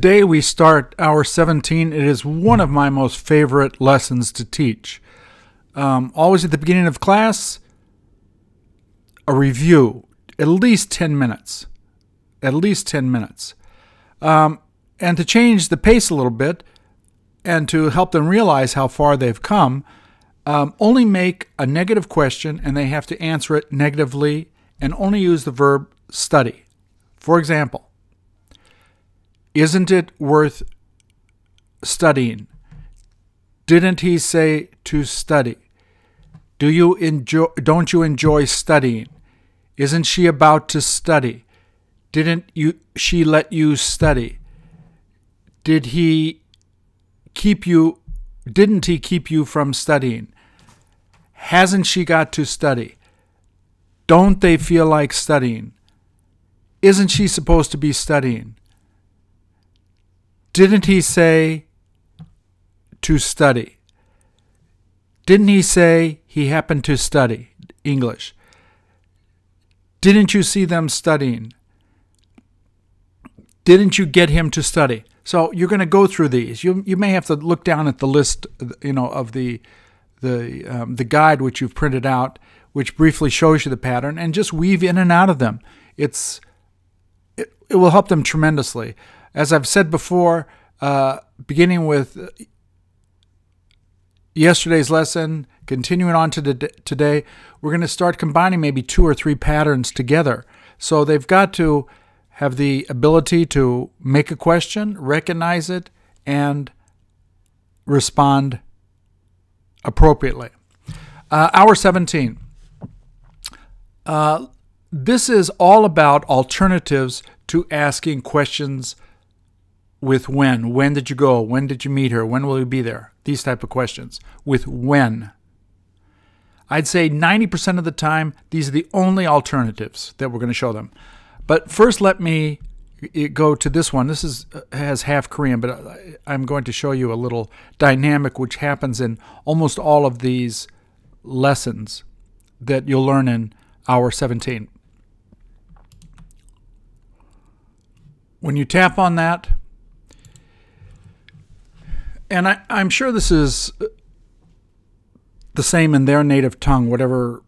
today we start hour 17. It is one of my most favorite lessons to teach. Um, always at the beginning of class, a review, at least 10 minutes. At least 10 minutes. Um, and to change the pace a little bit and to help them realize how far they've come, um, only make a negative question and they have to answer it negatively and only use the verb study. For example, isn't it worth studying? Didn't he say to study? Do you enjoy don't you enjoy studying? Isn't she about to study? Didn't you she let you study? Did he keep you didn't he keep you from studying? Hasn't she got to study? Don't they feel like studying? Isn't she supposed to be studying? Didn't he say to study? Didn't he say he happened to study English? Didn't you see them studying? Didn't you get him to study? So you're going to go through these. You you may have to look down at the list, you know, of the the um, the guide which you've printed out, which briefly shows you the pattern, and just weave in and out of them. It's it, it will help them tremendously. As I've said before, uh, beginning with yesterday's lesson, continuing on to the, today, we're going to start combining maybe two or three patterns together. So they've got to have the ability to make a question, recognize it, and respond appropriately. Uh, hour 17. Uh, this is all about alternatives to asking questions with when. When did you go? When did you meet her? When will you be there? These type of questions with when. I'd say 90% of the time, these are the only alternatives that we're going to show them. But first, let me eh, go to this one. This is uh, has half Korean, but I'm going to show you a little dynamic which happens in almost all of these lessons that you'll learn in hour 17. When you tap on that, and I, I'm sure this is the same in their native tongue, whatever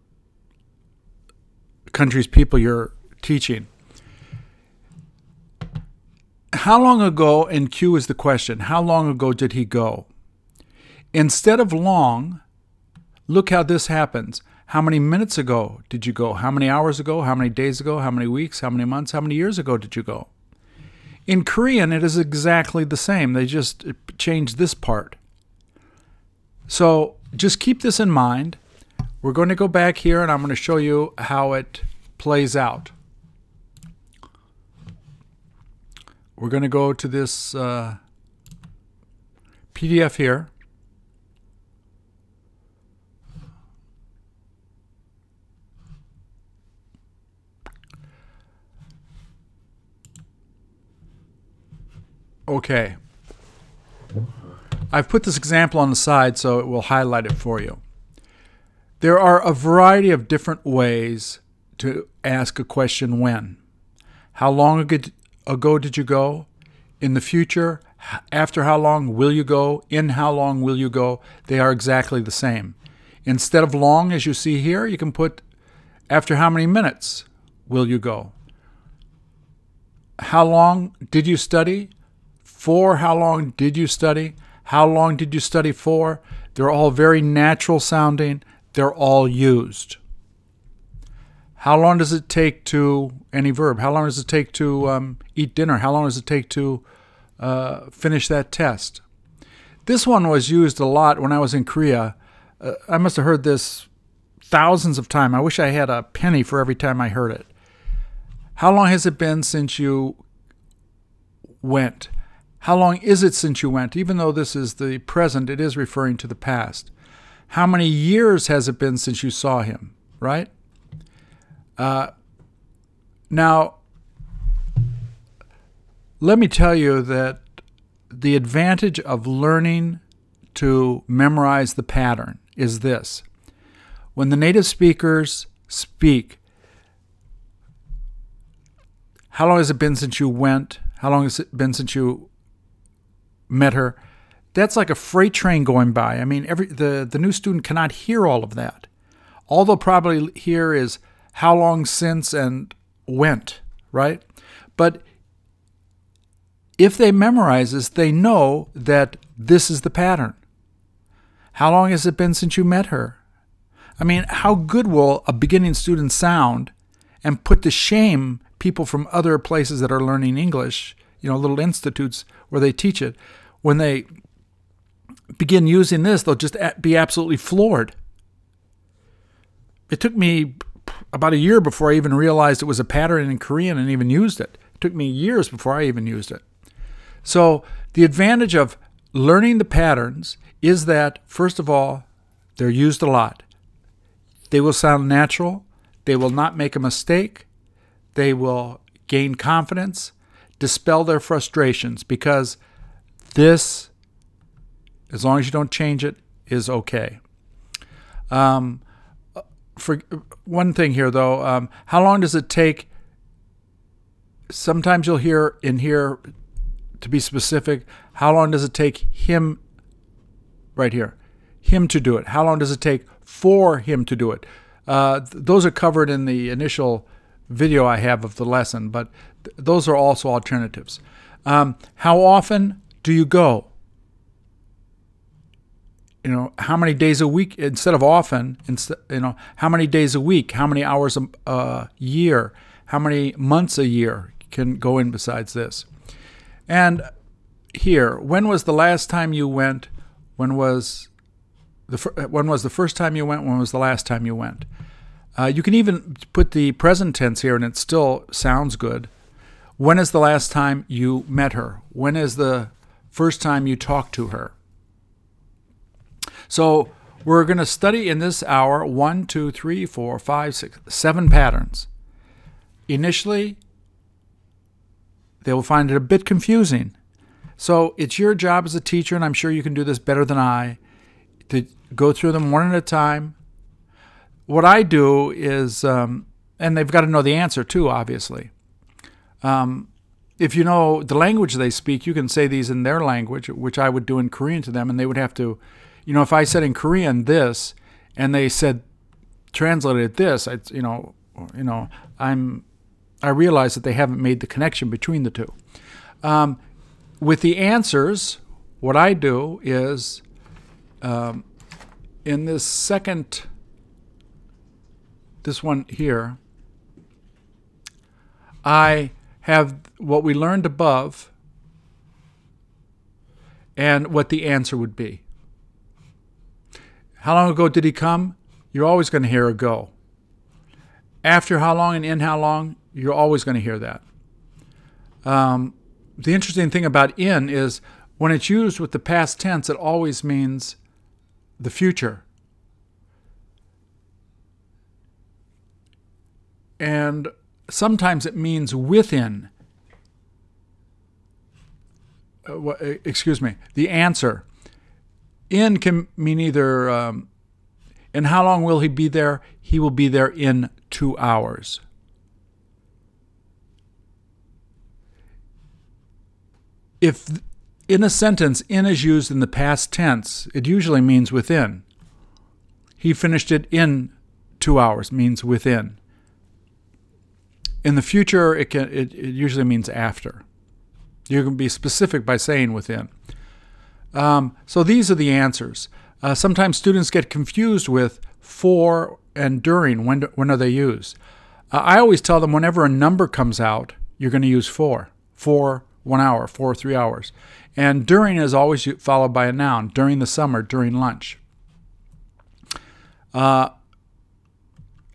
country's people you're teaching. How long ago, and Q is the question, how long ago did he go? Instead of long, look how this happens. How many minutes ago did you go? How many hours ago? How many days ago? How many weeks? How many months? How many years ago did you go? In Korean, it is exactly the same. They just changed this part. So just keep this in mind. We're going to go back here and I'm going to show you how it plays out. We're going to go to this uh, PDF here. Okay. I've put this example on the side so it will highlight it for you. There are a variety of different ways to ask a question when. How long ago did you go? In the future? After how long will you go? In how long will you go? They are exactly the same. Instead of long, as you see here, you can put after how many minutes will you go? How long did you study? For how long did you study? How long did you study for? They're all very natural sounding. They're all used. How long does it take to any verb? How long does it take to um, eat dinner? How long does it take to uh, finish that test? This one was used a lot when I was in Korea. Uh, I must have heard this thousands of times. I wish I had a penny for every time I heard it. How long has it been since you went? How long is it since you went? Even though this is the present, it is referring to the past. How many years has it been since you saw him, right? Uh, now, let me tell you that the advantage of learning to memorize the pattern is this. When the native speakers speak, how long has it been since you went? How long has it been since you met her, that's like a freight train going by. I mean, every the, the new student cannot hear all of that. All they'll probably hear is how long since and went, right? But if they memorize this, they know that this is the pattern. How long has it been since you met her? I mean, how good will a beginning student sound and put to shame people from other places that are learning English, you know, little institutes where they teach it, when they begin using this, they'll just be absolutely floored. It took me about a year before I even realized it was a pattern in Korean and even used it. It took me years before I even used it. So, the advantage of learning the patterns is that, first of all, they're used a lot. They will sound natural, they will not make a mistake, they will gain confidence, dispel their frustrations, because this, as long as you don't change it, is okay. Um, for one thing here, though, um, how long does it take? Sometimes you'll hear in here, to be specific, how long does it take him, right here, him to do it? How long does it take for him to do it? Uh, th- those are covered in the initial video I have of the lesson, but th- those are also alternatives. Um, how often do you go? You know, how many days a week instead of often? Instead, you know, how many days a week? How many hours a, a year? How many months a year can go in besides this? And here, when was the last time you went? When was the when was the first time you went? When was the last time you went? Uh, you can even put the present tense here, and it still sounds good. When is the last time you met her? When is the first time you talk to her? So we're going to study in this hour one, two, three, four, five, six, seven patterns. Initially, they will find it a bit confusing. So it's your job as a teacher, and I'm sure you can do this better than I, to go through them one at a time. What I do is, um, and they've got to know the answer too, obviously. Um, if you know the language they speak, you can say these in their language, which I would do in Korean to them, and they would have to, you know, if I said in Korean this, and they said translated this, I, you know, you know, I'm, I realize that they haven't made the connection between the two. Um, with the answers, what I do is, um, in this second, this one here, I have what we learned above and what the answer would be. How long ago did he come? You're always going to hear a go. After how long and in how long? You're always going to hear that. Um, the interesting thing about in is when it's used with the past tense, it always means the future. And sometimes it means within. Uh, excuse me, the answer. In can mean either, um, and how long will he be there? He will be there in two hours. If in a sentence in is used in the past tense, it usually means within. He finished it in two hours, means within. In the future, it, can, it, it usually means after. You can be specific by saying within. Um, so these are the answers. Uh, sometimes students get confused with for and during. When, when are they used? Uh, I always tell them whenever a number comes out, you're going to use for. For one hour, for three hours. And during is always followed by a noun. During the summer, during lunch. Uh,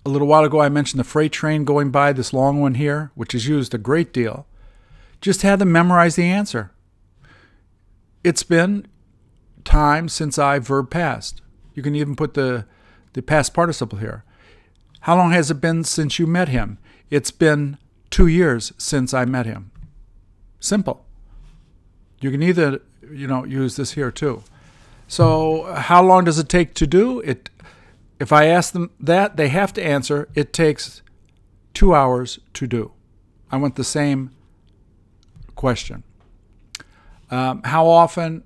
a little while ago, I mentioned the freight train going by, this long one here, which is used a great deal. Just have them memorize the answer. It's been time since I verb past. You can even put the, the past participle here. How long has it been since you met him? It's been two years since I met him. Simple. You can either, you know, use this here too. So, how long does it take to do? It if I ask them that, they have to answer, it takes two hours to do. I want the same question. Um, how often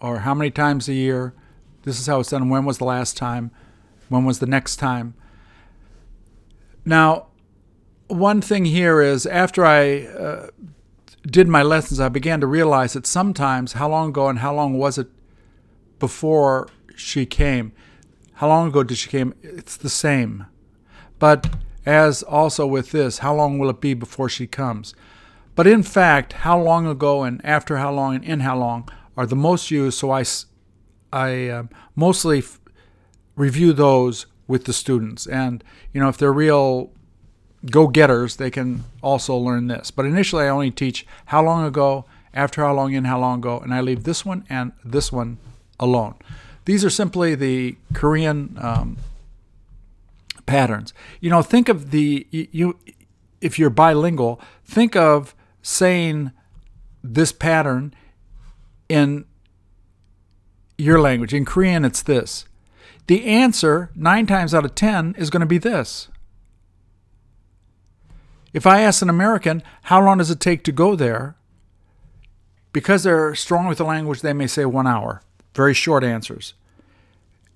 or how many times a year? This is how it's done. When was the last time? When was the next time? Now, one thing here is after I uh, did my lessons, I began to realize that sometimes how long ago and how long was it before she came? How long ago did she came? It's the same. But as also with this, how long will it be before she comes? But in fact, how long ago and after how long and in how long are the most used. So I, I uh, mostly f- review those with the students. And, you know, if they're real go getters, they can also learn this. But initially, I only teach how long ago, after how long, in how long ago, and I leave this one and this one alone. These are simply the Korean um, patterns. You know, think of the you if you're bilingual, think of saying this pattern in your language. In Korean, it's this. The answer, nine times out of ten, is going to be this. If I ask an American, how long does it take to go there? Because they're strong with the language, they may say one hour. Very short answers.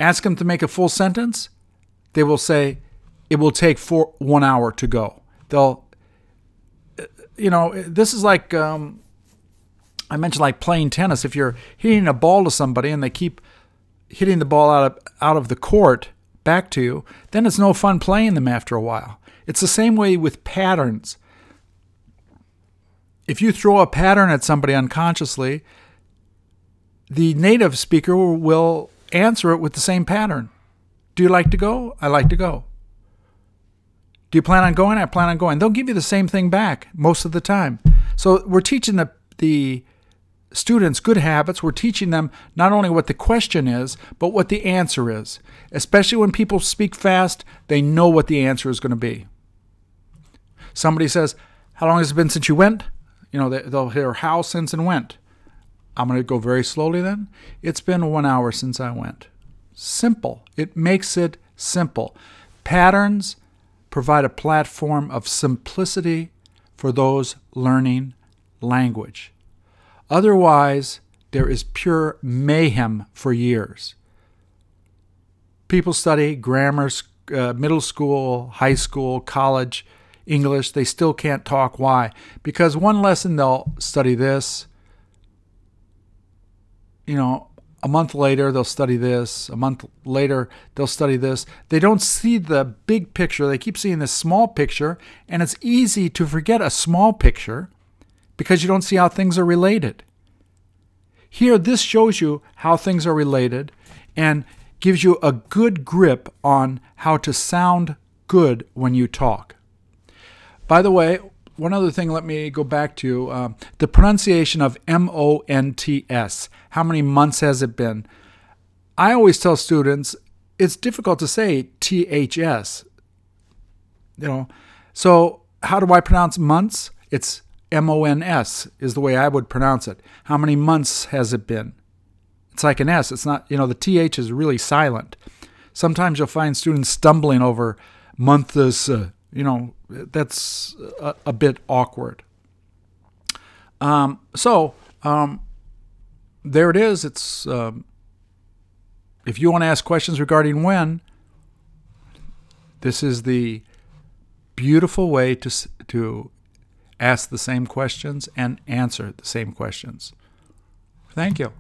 Ask them to make a full sentence, they will say it will take four, one hour to go. They'll, you know, this is like um, I mentioned, like playing tennis. If you're hitting a ball to somebody and they keep hitting the ball out of out of the court back to you, then it's no fun playing them after a while. It's the same way with patterns. If you throw a pattern at somebody unconsciously, the native speaker will answer it with the same pattern. Do you like to go? I like to go. Do you plan on going? I plan on going. They'll give you the same thing back most of the time. So we're teaching the the students good habits. We're teaching them not only what the question is, but what the answer is. Especially when people speak fast, they know what the answer is going to be. Somebody says, How long has it been since you went? You know, they'll hear how since and went. I'm going to go very slowly then. It's been one hour since I went. Simple. It makes it simple. Patterns provide a platform of simplicity for those learning language. Otherwise, there is pure mayhem for years. People study grammar, uh, middle school, high school, college, English. They still can't talk. Why? Because one lesson they'll study this. You know, a month later they'll study this. A month later they'll study this. They don't see the big picture. They keep seeing this small picture, and it's easy to forget a small picture because you don't see how things are related. Here, this shows you how things are related and gives you a good grip on how to sound good when you talk. By the way, one other thing, let me go back to uh, the pronunciation of M O N T S. How many months has it been? I always tell students it's difficult to say T H S. You know, so how do I pronounce months? It's M O N S is the way I would pronounce it. How many months has it been? It's like an S. It's not, you know, the TH is really silent. Sometimes you'll find students stumbling over months, uh, you know, that's a, a bit awkward. Um, so, um, there it is. It's, um, if you want to ask questions regarding when, this is the beautiful way to, to ask the same questions and answer the same questions. Thank you.